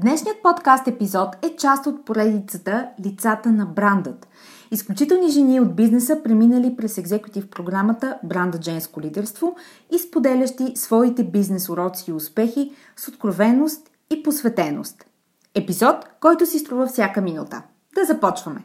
Днешният подкаст епизод е част от поредицата Лицата на брандът. Изключителни жени от бизнеса, преминали през екзекутив програмата Бранда Женско лидерство и споделящи своите бизнес уроци и успехи с откровеност и посветеност. Епизод, който си струва всяка минута. Да започваме!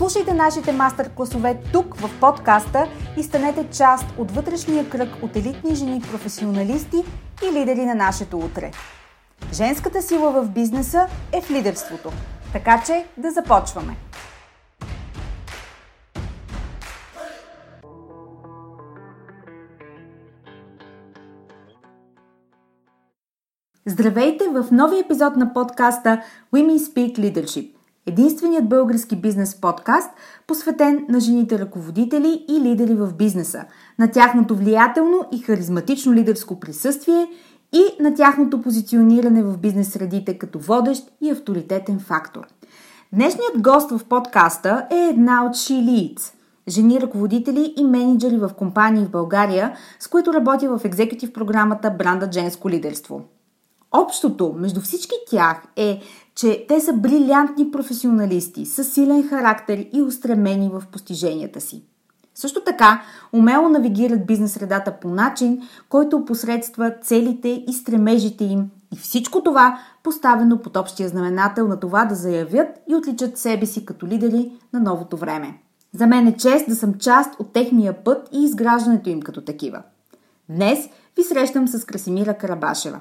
Слушайте нашите мастер-класове тук в подкаста и станете част от вътрешния кръг от елитни жени професионалисти и лидери на нашето утре. Женската сила в бизнеса е в лидерството. Така че да започваме! Здравейте в новия епизод на подкаста Women Speak Leadership – единственият български бизнес подкаст, посветен на жените ръководители и лидери в бизнеса, на тяхното влиятелно и харизматично лидерско присъствие и на тяхното позициониране в бизнес средите като водещ и авторитетен фактор. Днешният гост в подкаста е една от Leads – жени ръководители и менеджери в компании в България, с които работя в екзекутив програмата Бранда Женско лидерство. Общото между всички тях е, че те са брилянтни професионалисти, с силен характер и устремени в постиженията си. Също така, умело навигират бизнес средата по начин, който опосредства целите и стремежите им и всичко това поставено под общия знаменател на това да заявят и отличат себе си като лидери на новото време. За мен е чест да съм част от техния път и изграждането им като такива. Днес ви срещам с Красимира Карабашева.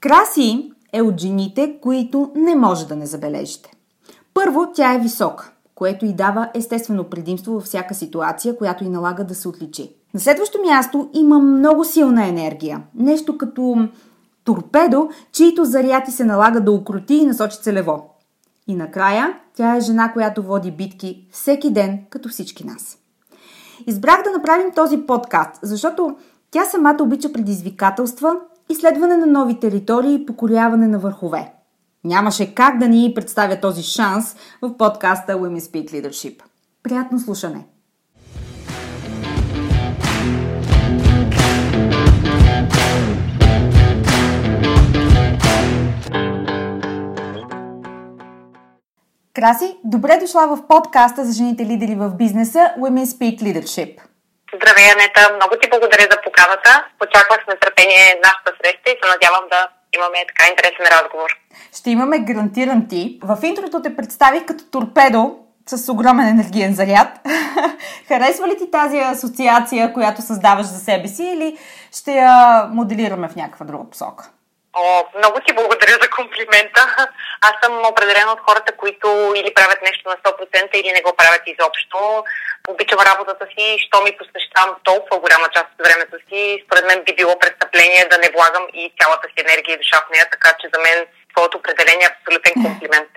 Краси е от жените, които не може да не забележите. Първо, тя е висока, което й дава естествено предимство във всяка ситуация, която й налага да се отличи. На следващо място има много силна енергия. Нещо като торпедо, чието заряд се налага да укроти и насочи целево. И накрая, тя е жена, която води битки всеки ден, като всички нас. Избрах да направим този подкаст, защото тя самата обича предизвикателства изследване на нови територии и покоряване на върхове. Нямаше как да ни представя този шанс в подкаста Women Speak Leadership. Приятно слушане! Краси, добре дошла в подкаста за жените лидери в бизнеса Women Speak Leadership. Здравей, Анета. Много ти благодаря за поканата. Очаквах с нетърпение нашата среща и се надявам да имаме така интересен разговор. Ще имаме гарантиран ти. В интрото те представих като торпедо с огромен енергиен заряд. Харесва ли ти тази асоциация, която създаваш за себе си или ще я моделираме в някаква друга посока? О, много ти благодаря за комплимента. Аз съм определена от хората, които или правят нещо на 100% или не го правят изобщо. Обичам работата си, що ми посвещавам толкова голяма част от времето си. Според мен би било престъпление да не влагам и цялата си енергия и душа в нея, така че за мен твоето определение е абсолютен комплимент.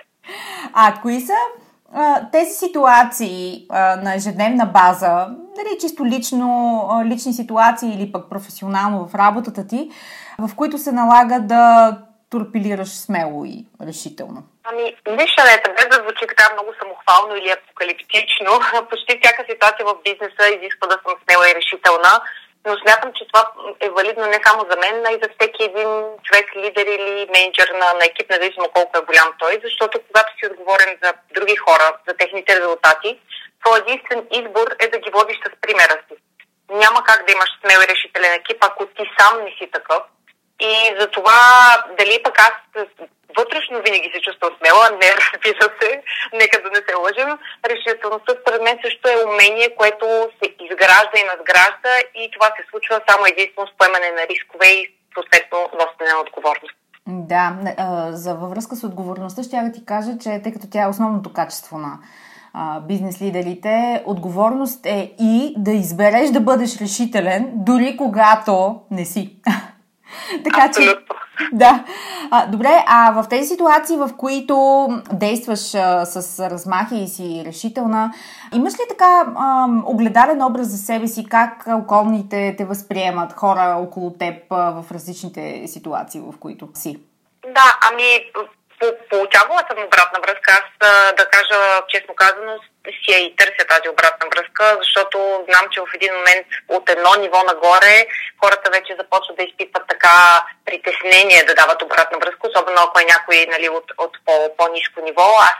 А кои са тези ситуации на ежедневна база, дали чисто лично, лични ситуации или пък професионално в работата ти, в които се налага да торпилираш смело и решително? Ами, нищо не без да звучи така много самохвално или апокалиптично. Почти всяка ситуация в бизнеса изисква да съм смела и решителна, но смятам, че това е валидно не само за мен, а и за всеки един човек, лидер или менеджер на, на екип, независимо колко е голям той, защото когато си отговорен за други хора, за техните резултати, твой единствен избор е да ги водиш с примера си. Няма как да имаш смел и решителен екип, ако ти сам не си такъв И за това дали пък аз вътрешно винаги се чувствам смела, не разбира се, нека да не се лъжим. Решителността според мен също е умение, което се изгражда и надгражда и това се случва само единствено с поемане на рискове и съответно носене на отговорност. Да, за във връзка с отговорността ще да ти кажа, че тъй като тя е основното качество на бизнес лидерите, отговорност е и да избереш да бъдеш решителен, дори когато не си. така Абсолютно. че. Да. А, добре, а в тези ситуации, в които действаш а, с размахи и си решителна, имаш ли така а, огледален образ за себе си, как околните те възприемат хора около теб а, в различните ситуации, в които си? Да, ами получавала съм обратна връзка. Аз, да кажа честно казано, си я и търся тази обратна връзка, защото знам, че в един момент от едно ниво нагоре хората вече започват да изпитват така притеснение да дават обратна връзка, особено ако е някой нали, от, от по, по-низко ниво. Аз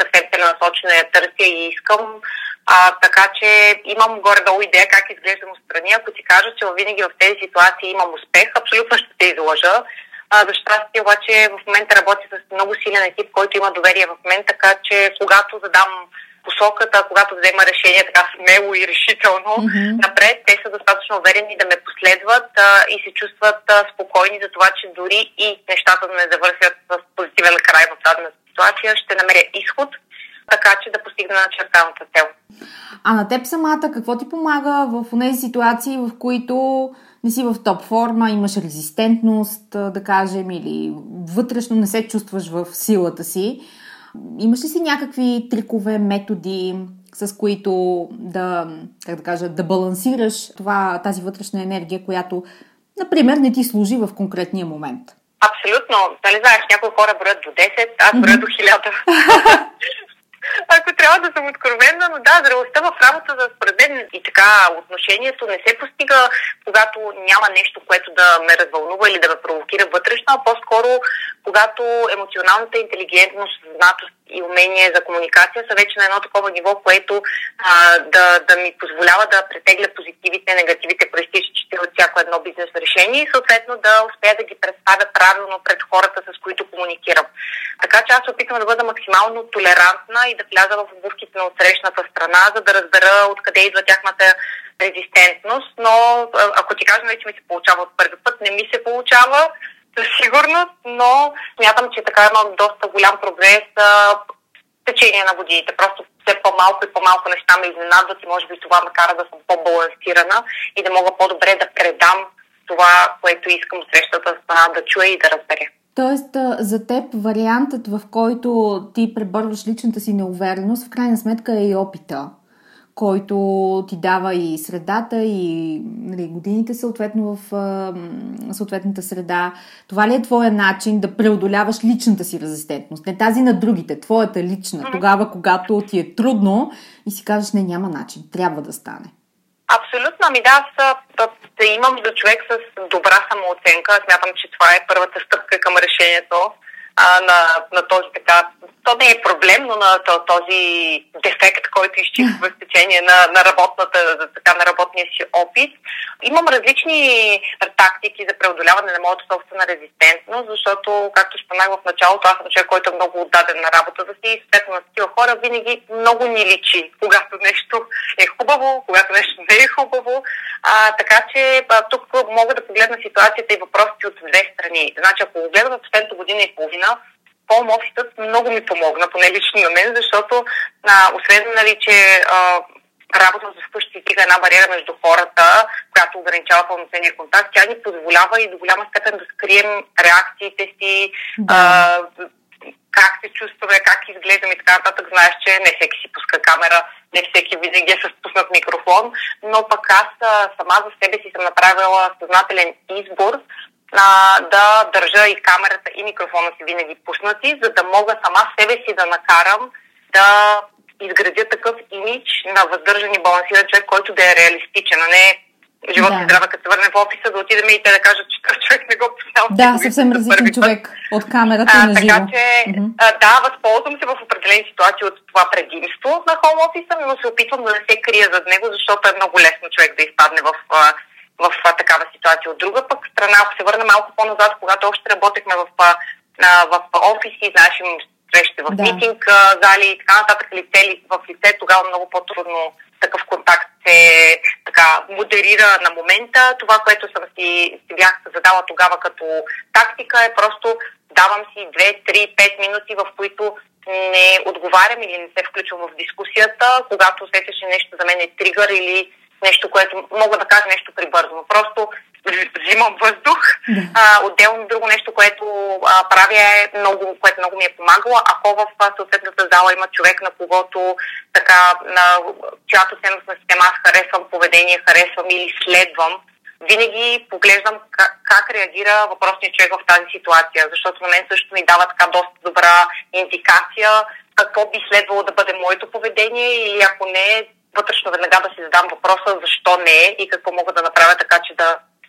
съвсем целенасочено я търся и искам. А, така че имам горе-долу идея как изглеждам отстрани. Ако ти кажа, че винаги в тези ситуации имам успех, абсолютно ще те излъжа а, за щастие обаче в момента работя с много силен екип, който има доверие в мен, така че когато задам посоката, когато взема решение така смело и решително mm-hmm. напред, те са достатъчно уверени да ме последват а, и се чувстват а, спокойни за това, че дори и нещата да не завършат с позитивен край в дадена ситуация, ще намеря изход, така че да постигна начертаната цел. А на теб самата какво ти помага в тези ситуации, в които не си в топ форма, имаш резистентност, да кажем, или вътрешно не се чувстваш в силата си. Имаш ли си някакви трикове, методи, с които да, как да кажа, да балансираш това, тази вътрешна енергия, която, например, не ти служи в конкретния момент? Абсолютно. Нали знаеш, някои хора броят до 10, аз броя до 1000. ако трябва да съм откровенна, но да, зрелостта в работата, според мен и така отношението не се постига, когато няма нещо, което да ме развълнува или да ме провокира вътрешно, а по-скоро когато емоционалната интелигентност, съзнатост и умение за комуникация са вече на едно такова ниво, което а, да, да ми позволява да претегля позитивите, негативите, проистичащите от всяко едно бизнес решение и съответно да успея да ги представя правилно пред хората, с които комуникирам. Така че аз се опитвам да бъда максимално толерантна и да вляза в обувките на отсрещната страна, за да разбера откъде идва тяхната резистентност, но ако ти кажа, че ми се получава от първи път, не ми се получава със сигурност, но смятам, че така има доста голям прогрес в течение на годините. Просто все по-малко и по-малко неща ме изненадват и може би това ме кара да съм по-балансирана и да мога по-добре да предам това, което искам срещата страна да чуя и да разбере. Тоест, за теб вариантът, в който ти пребърваш личната си неувереност, в крайна сметка е и опита който ти дава и средата, и нали, годините съответно в а, съответната среда. Това ли е твоя начин да преодоляваш личната си резистентност? Не тази на другите, твоята лична. Тогава, когато ти е трудно и си кажеш, не, няма начин, трябва да стане. Абсолютно, ами да, аз да имам за човек с добра самооценка. Смятам, че това е първата стъпка към решението а, на, на този така, то не е проблем, но на този дефект, който изчиства в течение на, на, работната, така, на работния си опит. Имам различни тактики за преодоляване на моята собствена резистентност, защото, както споменах в началото, аз съм човек, който е много отдаден на работата си и съответно на такива хора винаги много ни личи, когато нещо е хубаво, когато нещо не е хубаво. А, така че а, тук мога да погледна ситуацията и въпросите от две страни. Значи, ако го гледам в последната година и половина, Home Office много ми помогна, поне лично на мен, защото а, освен, нали, че а, работа с вкъщи стига една бариера между хората, която ограничава пълноценния контакт, тя ни позволява и до голяма степен да скрием реакциите си, да. а, как се чувстваме, как изглеждаме и така нататък. Знаеш, че не всеки си пуска камера, не всеки винаги е с пуснат микрофон, но пък аз сама за себе си съм направила съзнателен избор а, да държа и камерата и микрофона си винаги пуснати, за да мога сама себе си да накарам да изградя такъв имидж на въздържан и балансиран човек, който да е реалистичен, а не живот да. и здраве, като се върне в офиса, да отидем и те да кажат, че този човек не го познава. Да, съвсем различен човек от камерата а, на живо. Така че, mm-hmm. а, да, възползвам се в определени ситуации от това предимство на хоум офиса, но се опитвам да не се крия зад него, защото е много лесно човек да изпадне в а, в такава ситуация. От друга пък страна, ако се върна малко по-назад, когато още работехме в, в офиси, знаеш, срещи в да. митинг, зали и така нататък, лице, в лице, тогава много по-трудно такъв контакт се така модерира на момента. Това, което съм си, си бях задала тогава като тактика е просто давам си 2, 3, 5 минути, в които не отговарям или не се включвам в дискусията, когато усетя, че нещо за мен е тригър или нещо, което мога да кажа нещо прибързано. Просто взимам въздух. Да. А, отделно друго нещо, което а, правя е много, което много ми е помагало. Ако в съответната зала има човек, на когото така, на чиято ценностна система аз харесвам поведение, харесвам или следвам, винаги поглеждам как, как реагира въпросният човек в тази ситуация, защото на мен също ми дава така доста добра индикация какво би следвало да бъде моето поведение или ако не, вътрешно веднага да си задам въпроса защо не и какво мога да направя така, че да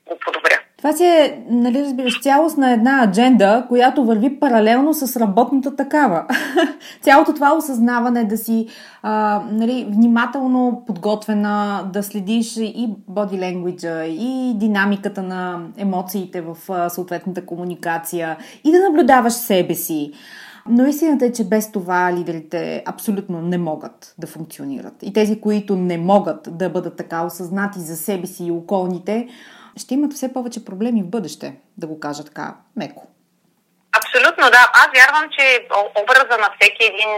го подобря. Това си е, нали, разбираш, цялостна една адженда, която върви паралелно с работната такава. Цялото това осъзнаване да си а, нали, внимателно подготвена, да следиш и body language, и динамиката на емоциите в съответната комуникация, и да наблюдаваш себе си. Но истината е, че без това лидерите абсолютно не могат да функционират. И тези, които не могат да бъдат така осъзнати за себе си и околните, ще имат все повече проблеми в бъдеще, да го кажа така меко. Абсолютно, да. Аз вярвам, че образа на всеки един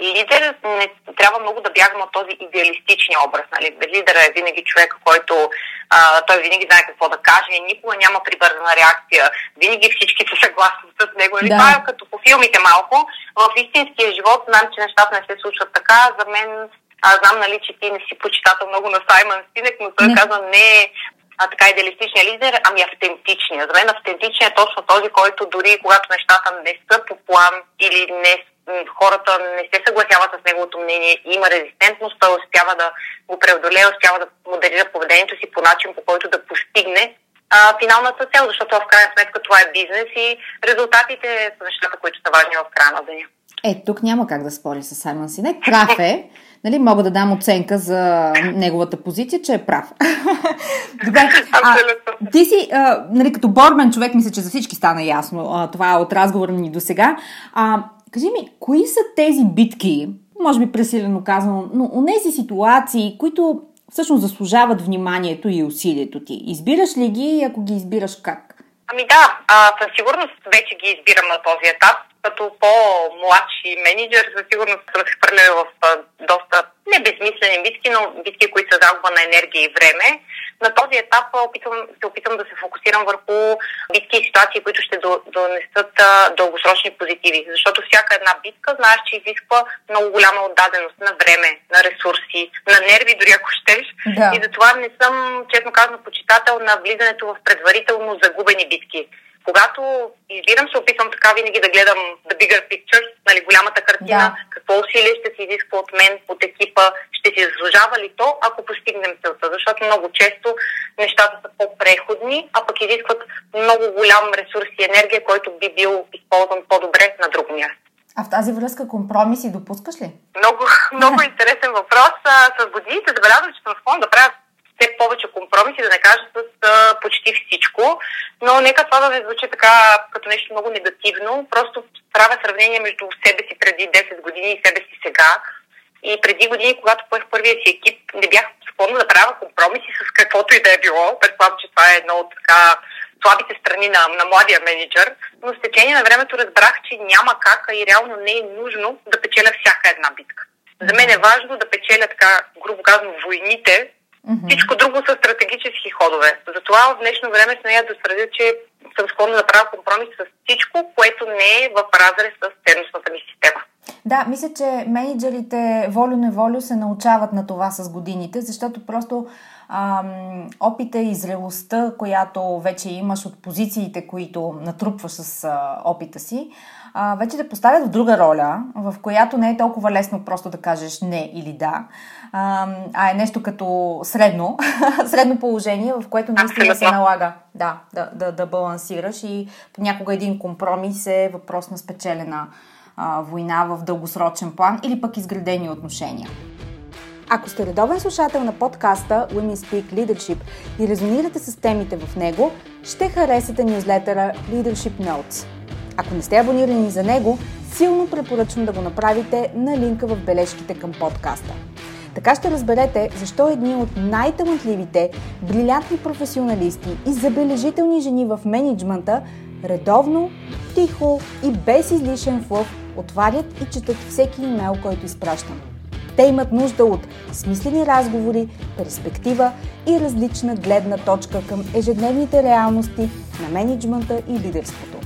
лидер не трябва много да бягаме от този идеалистичния образ. Нали? Лидера е винаги човек, който а, той винаги знае какво да каже, никога няма прибързана реакция, винаги всички са съгласни с него. Нали? Да. Това е като по филмите малко. В истинския живот знам, че нещата не се случват така. За мен аз знам, нали, че ти не си почитател много на Саймън Синек, но той не. казва не а, така идеалистичния лидер, ами автентичния. За мен автентичният е точно този, който дори когато нещата не са по план или не, хората не се съгласяват с неговото мнение, има резистентност, той успява да го преодолее, успява да моделира поведението си по начин, по който да постигне а, финалната цел, защото в крайна сметка това е бизнес и резултатите са нещата, които са важни в края на деня. Е, тук няма как да спори с Саймон Синек. Прав е. нали, мога да дам оценка за неговата позиция, че е прав. Добре, а, ти си, а, нали, като бормен човек, мисля, че за всички стана ясно а, това от разговора ни до сега. А, кажи ми, кои са тези битки, може би пресилено казано, но у нези ситуации, които всъщност заслужават вниманието и усилието ти? Избираш ли ги и ако ги избираш как? Ами да, а, със сигурност вече ги избирам на този етап като по-младши менеджер, със сигурност се хвърляли в доста не безмислени битки, но битки, които са загуба на енергия и време. На този етап опитвам, се опитвам да се фокусирам върху битки и ситуации, които ще донесат дългосрочни позитиви. Защото всяка една битка, знаеш, че изисква много голяма отдаденост на време, на ресурси, на нерви, дори ако щеш. Да. И затова не съм, честно казано, почитател на влизането в предварително загубени битки когато избирам, се опитвам така винаги да гледам the bigger picture, нали, голямата картина, да. какво усилие ще се изисква от мен, от екипа, ще си заслужава ли то, ако постигнем целта. Защото много често нещата са по-преходни, а пък изискват много голям ресурс и енергия, който би бил използван по-добре на друго място. А в тази връзка компромиси допускаш ли? Много, много интересен въпрос. С годините забелязвам, че съм склонна да правя все повече компромиси, да не кажа с почти всичко, но нека това да не звучи така като нещо много негативно. Просто правя сравнение между себе си преди 10 години и себе си сега. И преди години, когато поех първия си екип, не бях склонна да правя компромиси с каквото и да е било. Предполагам, че това е едно от така слабите страни на, на младия менеджер, но с течение на времето разбрах, че няма как, и реално не е нужно да печеля всяка една битка. За мен е важно да печеля така, грубо казано, войните, Mm-hmm. Всичко друго са стратегически ходове. Затова в днешно време смея да твърдя, че съм склонна да правя компромис с всичко, което не е в разрез с ценностната ми система. Да, мисля, че менеджерите волю-неволю се научават на това с годините, защото просто ам, опита и зрелостта, която вече имаш от позициите, които натрупваш с а, опита си, а, вече те поставят в друга роля, в която не е толкова лесно просто да кажеш не или да, а, а е нещо като средно, средно положение, в което наистина се налага да, да, да, да балансираш и понякога един компромис е въпрос на спечелена а, война в дългосрочен план или пък изградени отношения. Ако сте редовен слушател на подкаста Women Speak Leadership и резонирате с темите в него, ще харесате нюзлетъра Leadership Notes. Ако не сте абонирани за него, силно препоръчвам да го направите на линка в бележките към подкаста. Така ще разберете защо едни от най-талантливите, брилянтни професионалисти и забележителни жени в менеджмента редовно, тихо и без излишен флъв отварят и четат всеки имейл, който изпращам. Те имат нужда от смислени разговори, перспектива и различна гледна точка към ежедневните реалности на менеджмента и лидерството.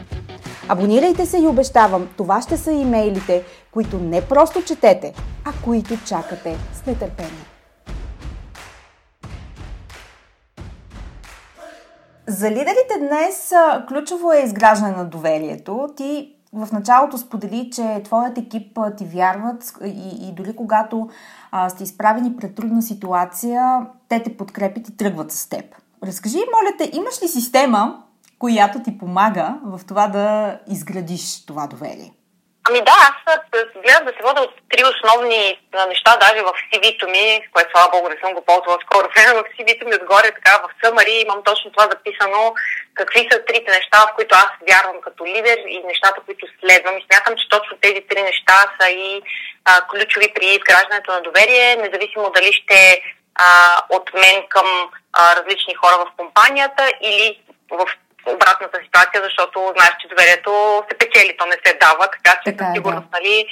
Абонирайте се и обещавам, това ще са имейлите, които не просто четете, а които чакате с нетърпение. За лидерите днес ключово е изграждане на доверието. Ти в началото сподели, че твоят екип ти вярват и, и дори когато а, сте изправени пред трудна ситуация, те те подкрепят и тръгват с теб. Разкажи, моля те, имаш ли система, която ти помага в това да изградиш това доверие? Ами да, аз гледам да се вода от три основни неща, даже в CV-то ми, което слава богу не съм го ползвала скоро време, в CV-то ми отгоре така в съмари имам точно това записано, какви са трите неща, в които аз вярвам като лидер и нещата, които следвам. И смятам, че точно тези три неща са и а, ключови при изграждането на доверие, независимо дали ще а, от мен към а, различни хора в компанията или в обратната ситуация, защото знаеш, че доверието се печели, то не се дава, така че със сигурност, да. нали,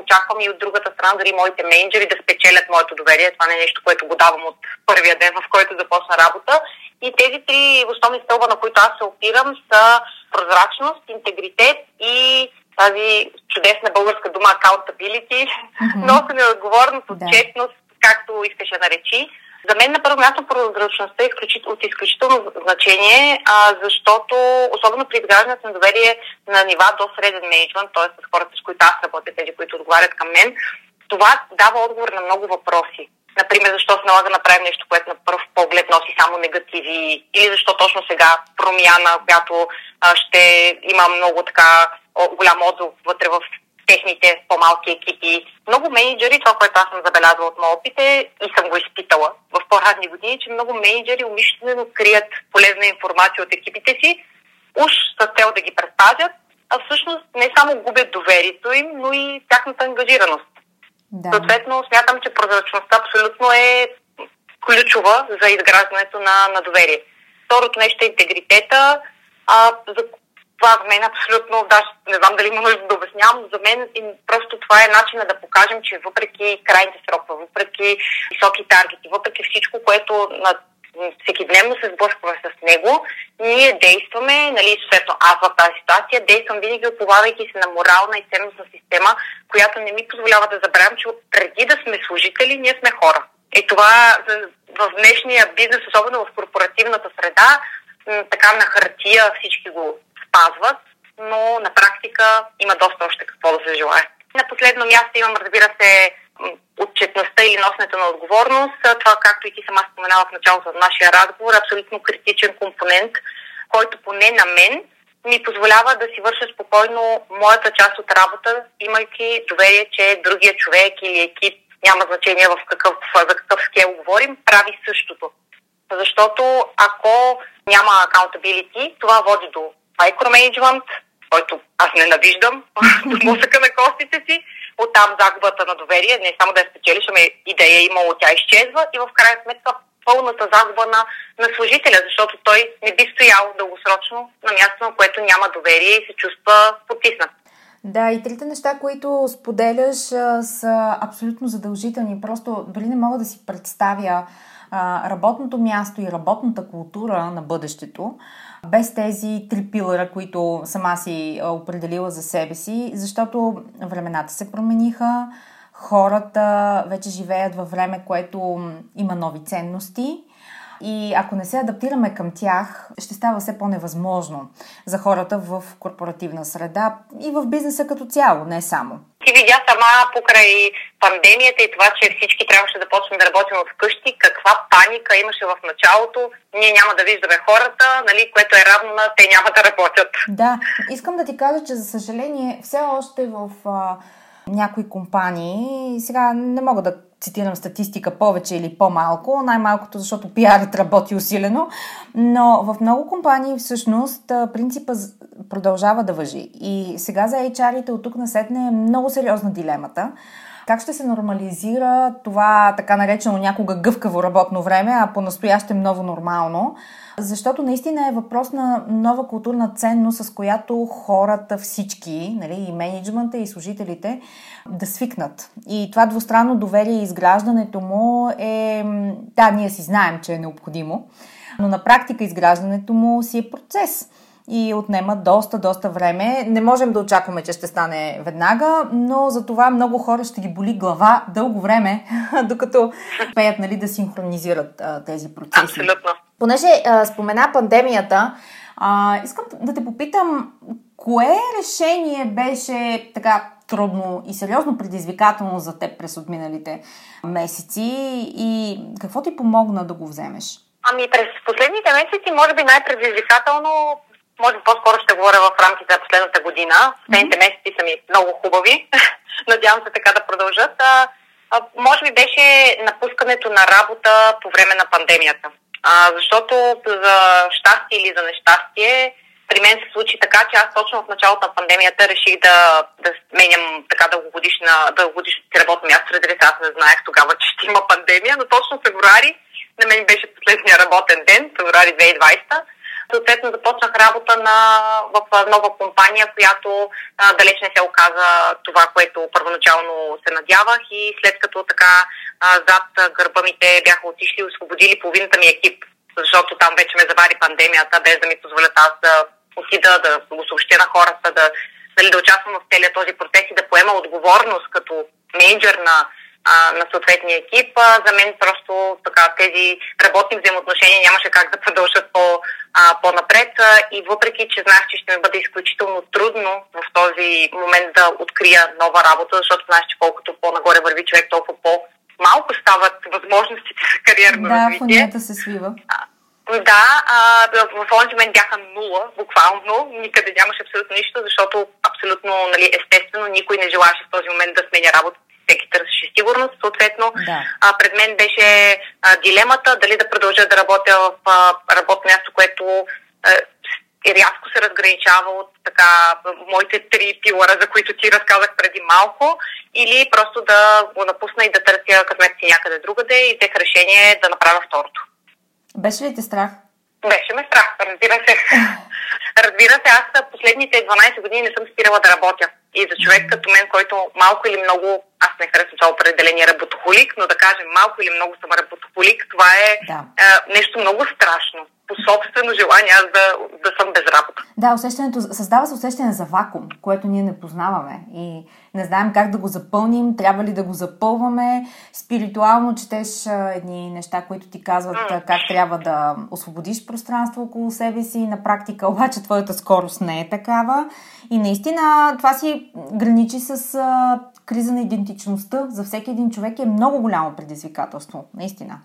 очаквам и от другата страна, дори моите менеджери да спечелят моето доверие. Това не е нещо, което го давам от първия ден, в който започна работа. И тези три основни стълба, на които аз се опирам, са прозрачност, интегритет и тази чудесна българска дума accountability, mm-hmm. носене отговорност, отчетност, да. както искаш да наречи. За мен на първо място прозрачността е от изключително значение, защото особено при изграждането на доверие на нива до среден менеджмент, т.е. с хората, с които аз работя, тези, които отговарят към мен, това дава отговор на много въпроси. Например, защо се налага да направим нещо, което на първ поглед носи само негативи, или защо точно сега промяна, която ще има много така голям отзов вътре в техните по-малки екипи. Много менеджери, това, което аз съм забелязала от моят опит е, и съм го изпитала в по-ранни години, че много менеджери умишлено крият полезна информация от екипите си, уж с цел да ги предпазят, а всъщност не само губят доверието им, но и тяхната ангажираност. Да. Съответно, смятам, че прозрачността абсолютно е ключова за изграждането на, на доверие. Второто нещо е интегритета, а, за това за мен абсолютно, даже не знам дали има нужда да обяснявам, за мен просто това е начина да покажем, че въпреки крайните срокове, въпреки високи таргети, въпреки всичко, което на всеки дневно се сблъскваме с него, ние действаме, нали, съответно аз в тази ситуация, действам винаги оповавайки се на морална и ценностна система, която не ми позволява да забравям, че преди да сме служители, ние сме хора. И това в днешния бизнес, особено в корпоративната среда, така на хартия всички го спазват, но на практика има доста още какво да се желая. На последно място имам, разбира се, отчетността или носенето на отговорност. Това, както и ти сама споменала в началото на нашия разговор, е абсолютно критичен компонент, който поне на мен ми позволява да си върша спокойно моята част от работа, имайки доверие, че другия човек или екип, няма значение в какъв, за какъв скел говорим, прави същото. Защото ако няма accountability, това води до микроменеджмент, който аз ненавиждам, до мусъка на костите си, оттам загубата на доверие, не само да я спечелиш, ами идея е имало, тя изчезва и в крайна сметка пълната загуба на, на служителя, защото той не би стоял дългосрочно на място, на което няма доверие и се чувства потиснат. Да, и трите неща, които споделяш, са абсолютно задължителни. Просто дори не мога да си представя работното място и работната култура на бъдещето без тези три пилъра, които сама си определила за себе си, защото времената се промениха, хората вече живеят във време, което има нови ценности, И ако не се адаптираме към тях, ще става все по-невъзможно за хората в корпоративна среда и в бизнеса като цяло, не само. Ти видя сама покрай пандемията и това, че всички трябваше да почнем да работим от вкъщи, каква паника имаше в началото. Ние няма да виждаме хората, нали, което е равно на те няма да работят. Да, искам да ти кажа, че за съжаление все още в а, някои компании, сега не мога да цитирам статистика повече или по-малко, най-малкото защото пиарът работи усилено, но в много компании всъщност принципа продължава да въжи. И сега за HR-ите от тук насетне е много сериозна дилемата. Как ще се нормализира това така наречено някога гъвкаво работно време, а по-настоящем ново нормално? Защото наистина е въпрос на нова културна ценност, с която хората всички, нали, и менеджмента, и служителите, да свикнат. И това двустранно доверие и изграждането му е... Да, ние си знаем, че е необходимо, но на практика изграждането му си е процес и отнема доста, доста време. Не можем да очакваме, че ще стане веднага, но за това много хора ще ги боли глава дълго време, докато успеят нали, да синхронизират а, тези процеси. Абсолютно. Понеже а, спомена пандемията, а, искам да те попитам, кое решение беше така трудно и сериозно предизвикателно за теб през отминалите месеци и какво ти помогна да го вземеш? Ами през последните месеци, може би най-предизвикателно, може би по-скоро ще говоря в рамките на последната година. Последните mm-hmm. месеци са ми много хубави. Надявам се така да продължат. А, а, може би беше напускането на работа по време на пандемията. А, защото за щастие или за нещастие, при мен се случи така, че аз точно в началото на пандемията реших да, да сменям така дългогодишна, дългогодишно работно място. Разбира се, аз не знаех тогава, че ще има пандемия, но точно в февруари на мен беше последния работен ден, февруари 2020 съответно започнах работа на, в нова компания, която а, далеч не се оказа това, което първоначално се надявах. И след като така а, зад гърба ми те бяха отишли и освободили половината ми екип, защото там вече ме завари пандемията, без да ми позволят аз да отида, да го съобщя на хората, да, дали, да участвам в целият този процес и да поема отговорност като менеджер на а, на съответния екип. А, за мен просто така тези работни взаимоотношения нямаше как да продължат по, а, по-напред а, и въпреки, че знах, че ще ми бъде изключително трудно в този момент да открия нова работа, защото знаеш, че колкото по-нагоре върви човек, толкова по-малко стават възможностите за кариерно да, развитие. Да, се свива. Да, а, в този момент бяха нула, буквално. Никъде нямаше абсолютно нищо, защото абсолютно нали, естествено никой не желаше в този момент да сменя работа всеки сигурност. Съответно, да. а, пред мен беше а, дилемата дали да продължа да работя в а, работно място, което а, рязко се разграничава от така моите три пилара, за които ти разказах преди малко, или просто да го напусна и да търся късмет си някъде другаде и взех решение да направя второто. Беше ли те страх? Беше ме страх, разбира се. разбира се, аз последните 12 години не съм спирала да работя. И за човек като мен, който малко или много, аз не харесвам това определение работохолик, но да кажем малко или много съм работохолик, това е да. е, нещо много страшно. По собствено желание аз да, да съм без работа. Да, усещането, създава се усещане за вакуум, което ние не познаваме и не знаем как да го запълним, трябва ли да го запълваме. Спиритуално четеш едни неща, които ти казват mm. как трябва да освободиш пространство около себе си. На практика обаче твоята скорост не е такава. И наистина това си граничи с криза на идентичността. За всеки един човек е много голямо предизвикателство. Наистина.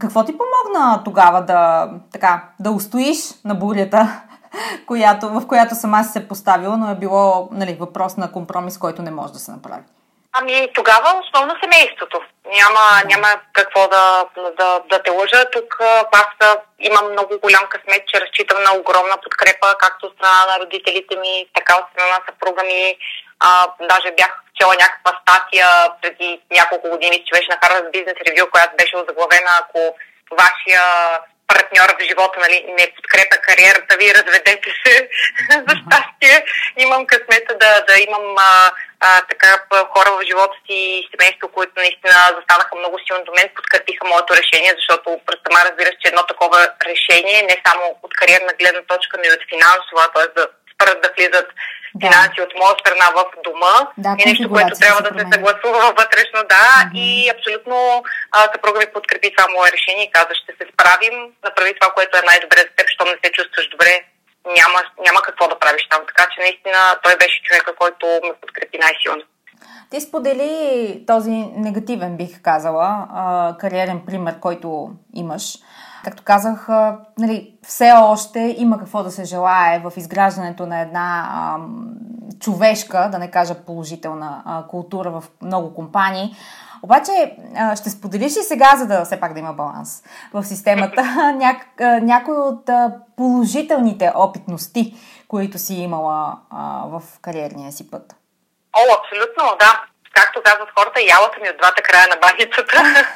Какво ти помогна тогава да, така, да устоиш на бурята, която, в която сама си се поставила, но е било нали, въпрос на компромис, който не може да се направи? Ами тогава основно семейството. Няма, няма какво да, да, да те лъжа. Тук аз имам много голям късмет, че разчитам на огромна подкрепа, както от страна на родителите ми, така от страна на съпруга ми. А, даже бях чела някаква статия преди няколко години, че беше на Harvard Business Review, която беше озаглавена, ако вашия партньор в живота нали, не подкрепя кариерата ви, разведете се. За щастие имам късмета да, да имам а, а, така хора в живота си и семейство, които наистина застанаха много силно до мен, подкрепиха моето решение, защото сама разбираш, че едно такова решение не само от кариерна гледна точка, но и от финансова, т.е. да спрат да влизат. Финанси от моя страна в дома да, е нещо, което трябва да се съгласува вътрешно, да. Mm-hmm. И абсолютно съпруга ми подкрепи това мое решение и каза, ще се справим, направи това, което е най-добре за теб, щом не се чувстваш добре, няма, няма какво да правиш там. Така че наистина той беше човека, който ме подкрепи най-силно. Ти сподели този негативен, бих казала, кариерен пример, който имаш. Както казах, нали, все още има какво да се желае в изграждането на една а, човешка, да не кажа положителна а, култура в много компании. Обаче а, ще споделиш и сега, за да все пак да има баланс в системата, няк, а, някои от положителните опитности, които си имала а, в кариерния си път. О, абсолютно, да. Както казват хората, ялата ми от двата края на баницата.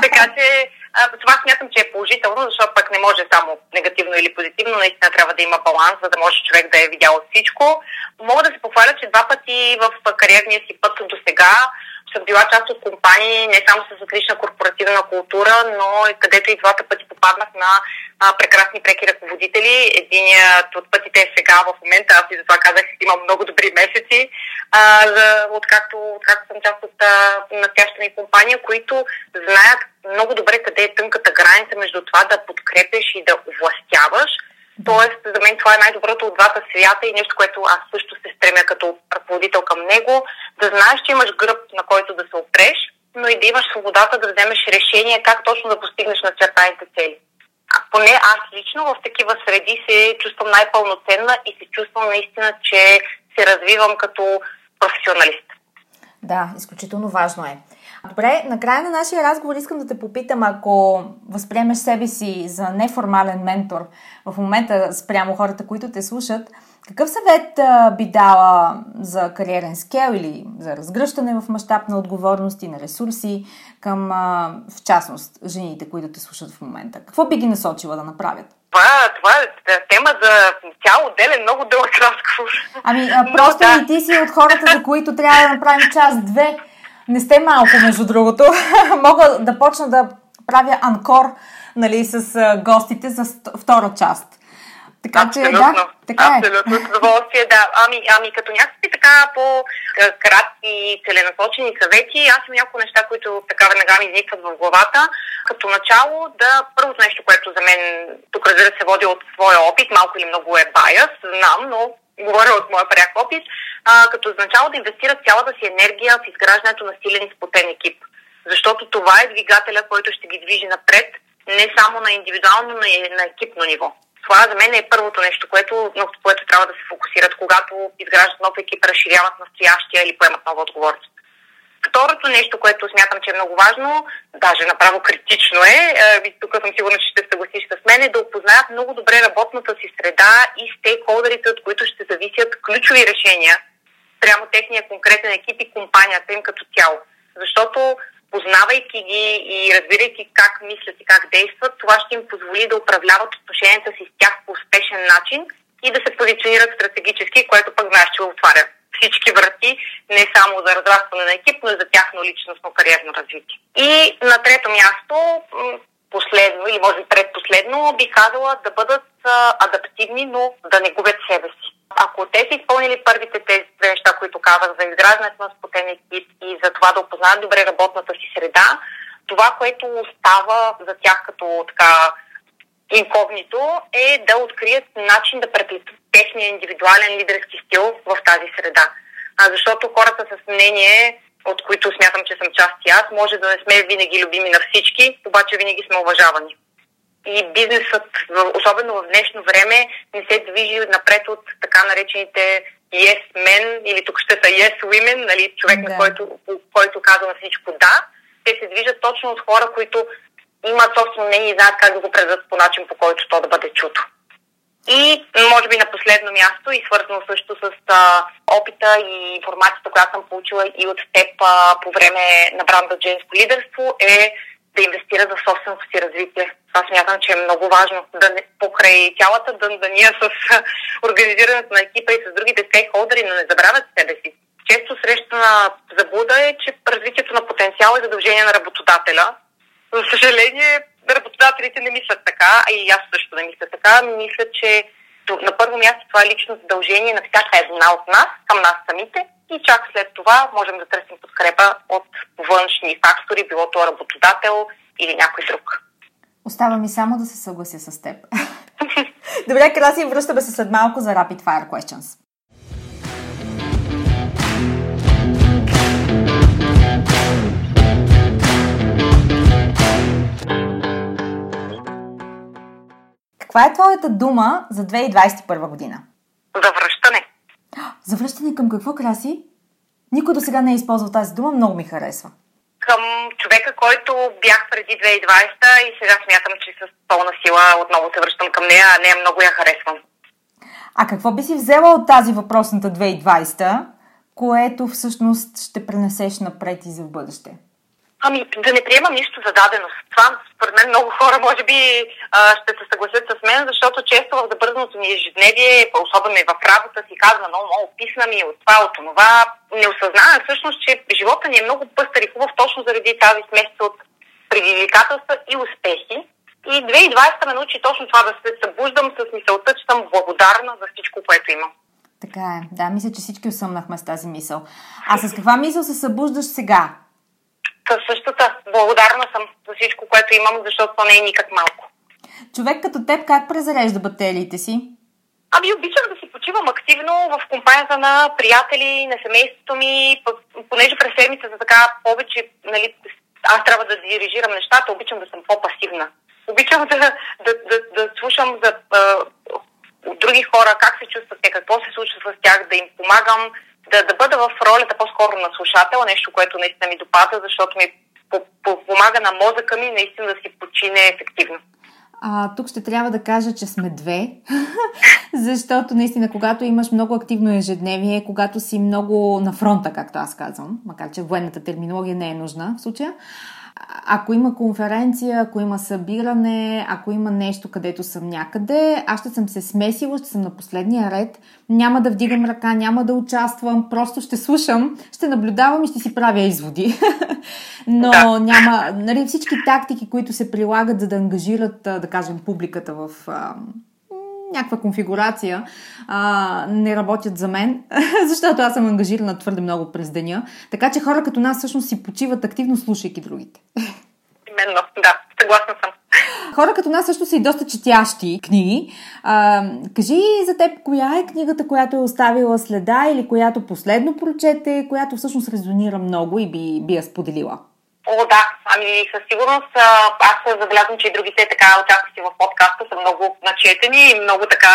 така че това смятам, че е положително, защото пък не може само негативно или позитивно. Наистина трябва да има баланс, за да може човек да е видял всичко. Мога да се похваля, че два пъти в кариерния си път до сега съм била част от компании, не само с отлична корпоративна култура, но и където и двата пъти попаднах на а, прекрасни преки ръководители. Единият от пътите е сега в момента, аз и затова казах, имам много добри месеци, откакто, откакто съм част от настоящата ми компания, които знаят много добре къде е тънката граница между това да подкрепяш и да властяваш – Тоест, за мен това е най-доброто от двата свята и нещо, което аз също се стремя като ръководител към него, да знаеш, че имаш гръб, на който да се опреш, но и да имаш свободата да вземеш решение как точно да постигнеш на чертаните цели. А поне аз лично в такива среди се чувствам най-пълноценна и се чувствам наистина, че се развивам като професионалист. Да, изключително важно е. Добре, накрая на нашия разговор искам да те попитам, ако възприемеш себе си за неформален ментор в момента спрямо хората, които те слушат, какъв съвет а, би дала за кариерен скел или за разгръщане в мащаб на отговорности, на ресурси към, а, в частност, жените, които те слушат в момента? Какво би ги насочила да направят? Това, това е тема за цял отделен много дълъг разговор. Ами, а, просто Но, да. и ти си от хората, за които трябва да направим час-две не сте малко, между другото. Мога да почна да правя анкор нали, с гостите за втора част. Така абсолютно, че, да, така е. абсолютно, с удоволствие, да. Ами, ами като някакви така по кратки, целенасочени съвети, аз имам няколко неща, които така веднага ми изникват в главата. Като начало, да, първото нещо, което за мен тук разбира се води от своя опит, малко или много е байас, знам, но говоря от моя пряк опит, а, като означава да инвестират цялата си енергия в изграждането на силен и сплотен екип. Защото това е двигателя, който ще ги движи напред, не само на индивидуално, но и на екипно ниво. Това за мен е първото нещо, което, което трябва да се фокусират, когато изграждат нов екип, разширяват настоящия или поемат нова отговорност. Второто нещо, което смятам, че е много важно, даже направо критично е, е тук съм сигурна, че ще съгласиш с мен, е да опознаят много добре работната си среда и стейкхолдерите, от които ще зависят ключови решения прямо техния конкретен екип и компанията им като цяло. Защото познавайки ги и разбирайки как мислят и как действат, това ще им позволи да управляват отношенията си с тях по успешен начин и да се позиционират стратегически, което пък знаеш, че отваря всички врати, не само за разрастване на екип, но и за тяхно личностно кариерно развитие. И на трето място, последно или може би предпоследно, би казала да бъдат адаптивни, но да не губят себе си. Ако те са изпълнили първите тези две неща, които казах за изграждането на спотен екип и за това да опознаят добре работната си среда, това, което остава за тях като така инкогнито е да открият начин да преплетат техния индивидуален лидерски стил в тази среда. А защото хората с мнение, от които смятам, че съм част и аз, може да не сме винаги любими на всички, обаче винаги сме уважавани. И бизнесът, особено в днешно време, не се движи напред от така наречените yes men, или тук ще са yes women, нали, човек, да. на който, който казва на всичко да. Те се движат точно от хора, които имат собствено мнение и знаят как да го предадат по начин, по който то да бъде чуто. И може би на последно място и свързано също с а, опита и информацията, която съм получила и от теб а, по време на бранда Женско лидерство е да инвестира за собственото си развитие. Това смятам, че е много важно. Да не, покрай цялата дъндания с организирането на екипа и с другите стейкхолдери, но не забравят себе си. Често срещана заблуда е, че развитието на потенциал е задължение на работодателя. За съжаление, работодателите не мислят така, и аз също не мисля така. Мисля, че на първо място това е лично задължение на всяка една от нас, към нас самите и чак след това можем да търсим подкрепа от външни фактори, било то работодател или някой друг. Остава ми само да се съглася с теб. Добре, Краси, връщаме се след малко за Rapid Fire Questions. Каква е твоята дума за 2021 година? За връщане. За връщане към какво, Краси? Никой до сега не е използвал тази дума, много ми харесва. Към човека, който бях преди 2020 и сега смятам, че с пълна сила отново се връщам към нея, а нея много я харесвам. А какво би си взела от тази въпросната 2020, което всъщност ще пренесеш напред и за в бъдеще? Ами, да не приемам нищо за даденост. Това, според мен, много хора, може би, ще се съгласят с мен, защото често в забързаното ми ежедневие, особено и в работа, си казва много, много писна ми от това, от това. Не осъзнавам всъщност, че живота ни е много пъстър и хубав точно заради тази смесица от предизвикателства и успехи. И 2020 ме научи точно това да се събуждам с мисълта, че съм благодарна за всичко, което имам. Така е. Да, мисля, че всички осъмнахме с тази мисъл. А с каква мисъл се събуждаш сега? Със същата. Благодарна съм за всичко, което имам, защото това не е никак малко. Човек като теб как презарежда батериите си? Ами обичам да си почивам активно в компанията на приятели, на семейството ми, понеже през седмицата така повече, нали, аз трябва да дирижирам нещата, обичам да съм по-пасивна. Обичам да, да, да, да слушам за а, други хора, как се чувстват те, какво се случва с тях, да им помагам, да, да бъда в ролята по-скоро на слушател, нещо, което наистина ми допада, защото ми помага на мозъка ми наистина да си почине ефективно. А, тук ще трябва да кажа, че сме две, защото наистина, когато имаш много активно ежедневие, когато си много на фронта, както аз казвам, макар че военната терминология не е нужна в случая, ако има конференция, ако има събиране, ако има нещо, където съм някъде, аз ще съм се смесила, ще съм на последния ред, няма да вдигам ръка, няма да участвам, просто ще слушам, ще наблюдавам и ще си правя изводи. Но няма, нали, всички тактики, които се прилагат, за да ангажират, да кажем, публиката в някаква конфигурация а, не работят за мен, защото аз съм ангажирана твърде много през деня. Така че хора като нас всъщност си почиват активно, слушайки другите. Именно, да, съгласна съм. Хора като нас също са и доста четящи книги. А, кажи за теб, коя е книгата, която е оставила следа или която последно прочете, която всъщност резонира много и би, би я споделила? О, да. Ами със сигурност аз забелязвам, че и другите така участници в подкаста са много начетени и много така...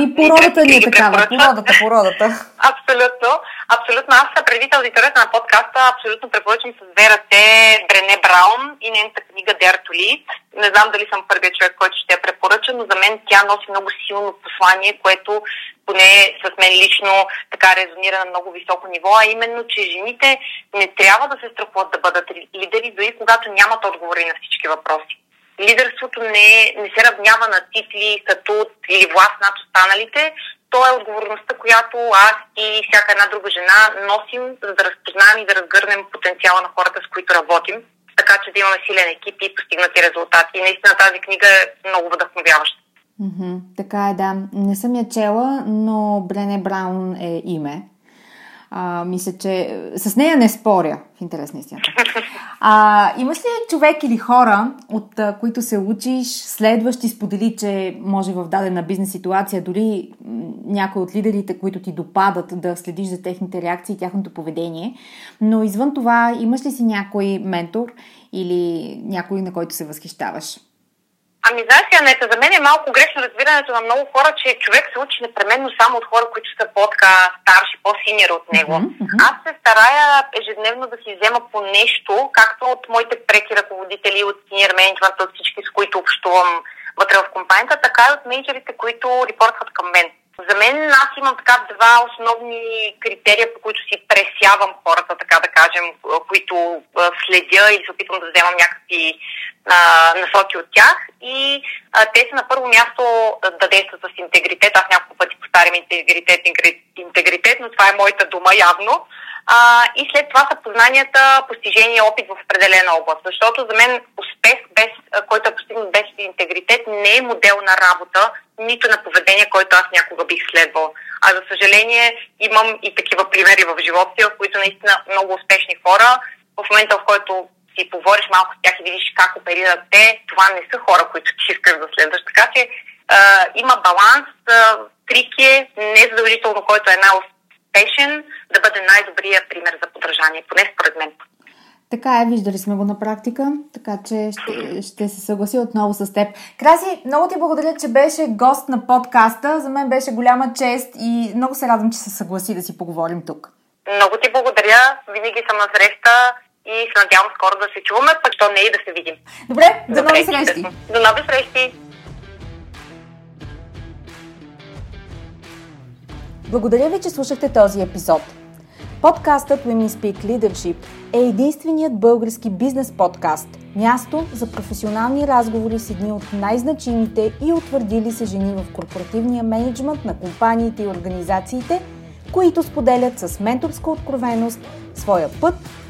Ми породата ни е такава, породата, породата. Абсолютно. Абсолютно. Аз преди аудиторията на подкаста абсолютно препоръчвам с две ръце Брене Браун и нейната книга Dare to Lead. Не знам дали съм първият човек, който ще я препоръча, но за мен тя носи много силно послание, което поне с мен лично така резонира на много високо ниво, а именно, че жените не трябва да се страхуват да бъдат лидери, дори когато нямат отговори на всички въпроси. Лидерството не, не се равнява на титли, статут или власт над останалите. То е отговорността, която аз и всяка една друга жена носим, за да разпознаем и да разгърнем потенциала на хората, с които работим, така че да имаме силен екип и постигнати резултати. И наистина тази книга е много вдъхновяваща. Mm-hmm, така е, да. Не съм я чела, но Брене Браун е име. А, мисля, че с нея не споря, в интерес на истината. А, имаш ли човек или хора, от а, които се учиш, следващ и сподели, че може в дадена бизнес ситуация, дори някой от лидерите, които ти допадат да следиш за техните реакции и тяхното поведение, но извън това, имаш ли си някой ментор или някой, на който се възхищаваш? Ами, знаеш Анета, за мен е малко грешно разбирането на много хора, че човек се учи непременно само от хора, които са по-така старши, по-синьори от него. Mm-hmm. Аз се старая ежедневно да си взема по нещо, както от моите преки ръководители, от синьор менеджмента, от всички, с които общувам вътре в компанията, така и от менеджерите, които репортват към мен. За мен аз имам така два основни критерия, по които си пресявам хората, така да кажем, които следя и се опитвам да вземам някакви а, насоки от тях. И а, те са на първо място да, действат с интегритет. Аз няколко пъти повтарям интегритет, интегритет, но това е моята дума явно. а, и след това са познанията, постижения, опит в определена област. Защото за мен успех, без, който е постигнат без интегритет, не е модел на работа, нито на поведение, който аз някога бих следвал. А за съжаление имам и такива примери в живота в които наистина много успешни хора, в момента в който си поговориш малко с тях и видиш как оперират те, това не са хора, които ти искаш да следваш. Така че а, има баланс, а, трик е не задължително, който е най-успешен, да бъде най-добрия пример за подражание, поне според мен. Така е, виждали сме го на практика, така че ще, ще се съгласи отново с теб. Краси, много ти благодаря, че беше гост на подкаста. За мен беше голяма чест и много се радвам, че се съгласи да си поговорим тук. Много ти благодаря. Винаги съм на среща и се надявам скоро да се чуваме, пък то не и да се видим. Добре, до нови срещи. До нови срещи. Благодаря ви, че слушахте този епизод. Подкастът Women Speak Leadership е единственият български бизнес подкаст, място за професионални разговори с едни от най-значимите и утвърдили се жени в корпоративния менеджмент на компаниите и организациите, които споделят с менторска откровеност своя път,